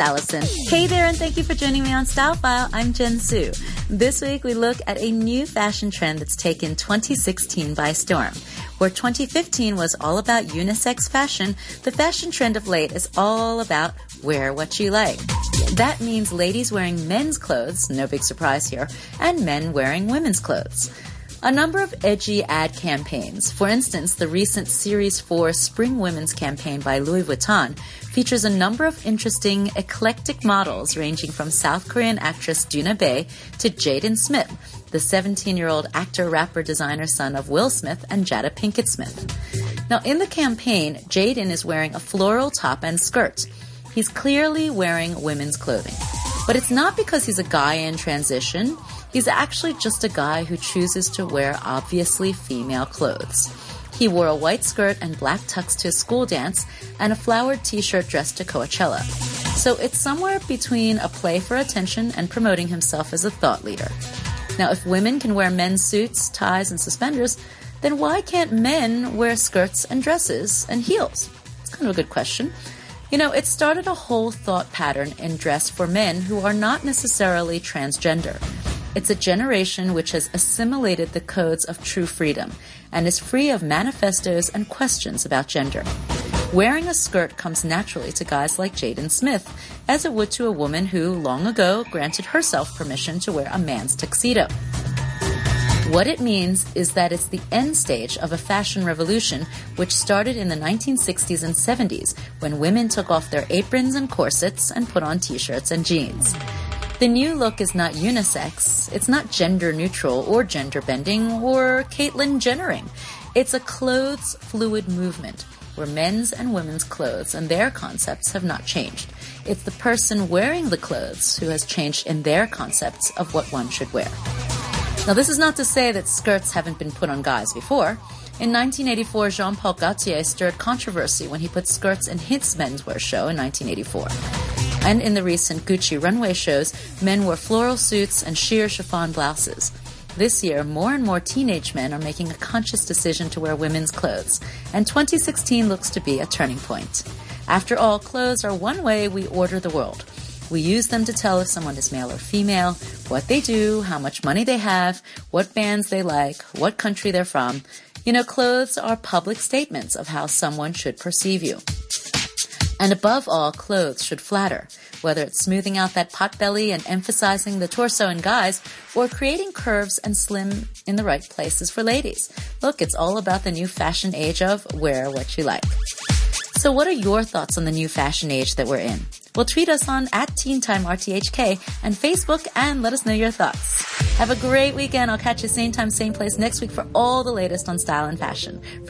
Allison. Hey there, and thank you for joining me on Style File. I'm Jen Su. This week we look at a new fashion trend that's taken 2016 by storm. Where 2015 was all about unisex fashion, the fashion trend of late is all about wear what you like. That means ladies wearing men's clothes, no big surprise here, and men wearing women's clothes. A number of edgy ad campaigns, for instance, the recent Series 4 Spring Women's campaign by Louis Vuitton, features a number of interesting, eclectic models ranging from South Korean actress Doona Bae to Jaden Smith, the 17 year old actor, rapper, designer son of Will Smith and Jada Pinkett Smith. Now, in the campaign, Jaden is wearing a floral top and skirt. He's clearly wearing women's clothing. But it's not because he's a guy in transition. He's actually just a guy who chooses to wear obviously female clothes. He wore a white skirt and black tux to a school dance and a flowered t-shirt dress to Coachella. So it's somewhere between a play for attention and promoting himself as a thought leader. Now, if women can wear men's suits, ties, and suspenders, then why can't men wear skirts and dresses and heels? It's kind of a good question. You know, it started a whole thought pattern in dress for men who are not necessarily transgender. It's a generation which has assimilated the codes of true freedom and is free of manifestos and questions about gender. Wearing a skirt comes naturally to guys like Jaden Smith, as it would to a woman who long ago granted herself permission to wear a man's tuxedo. What it means is that it's the end stage of a fashion revolution which started in the 1960s and 70s when women took off their aprons and corsets and put on t-shirts and jeans. The new look is not unisex, it's not gender neutral or gender bending or Caitlyn Jennering. It's a clothes fluid movement where men's and women's clothes and their concepts have not changed. It's the person wearing the clothes who has changed in their concepts of what one should wear. Now, this is not to say that skirts haven't been put on guys before. In 1984, Jean Paul Gaultier stirred controversy when he put skirts in his menswear show in 1984. And in the recent Gucci runway shows, men wore floral suits and sheer chiffon blouses. This year, more and more teenage men are making a conscious decision to wear women's clothes, and 2016 looks to be a turning point. After all, clothes are one way we order the world. We use them to tell if someone is male or female, what they do, how much money they have, what bands they like, what country they're from. You know, clothes are public statements of how someone should perceive you. And above all, clothes should flatter, whether it's smoothing out that pot belly and emphasizing the torso in guys, or creating curves and slim in the right places for ladies. Look, it's all about the new fashion age of wear what you like. So what are your thoughts on the new fashion age that we're in? Well, tweet us on at Teen Time RTHK and Facebook and let us know your thoughts. Have a great weekend. I'll catch you same time, same place next week for all the latest on style and fashion.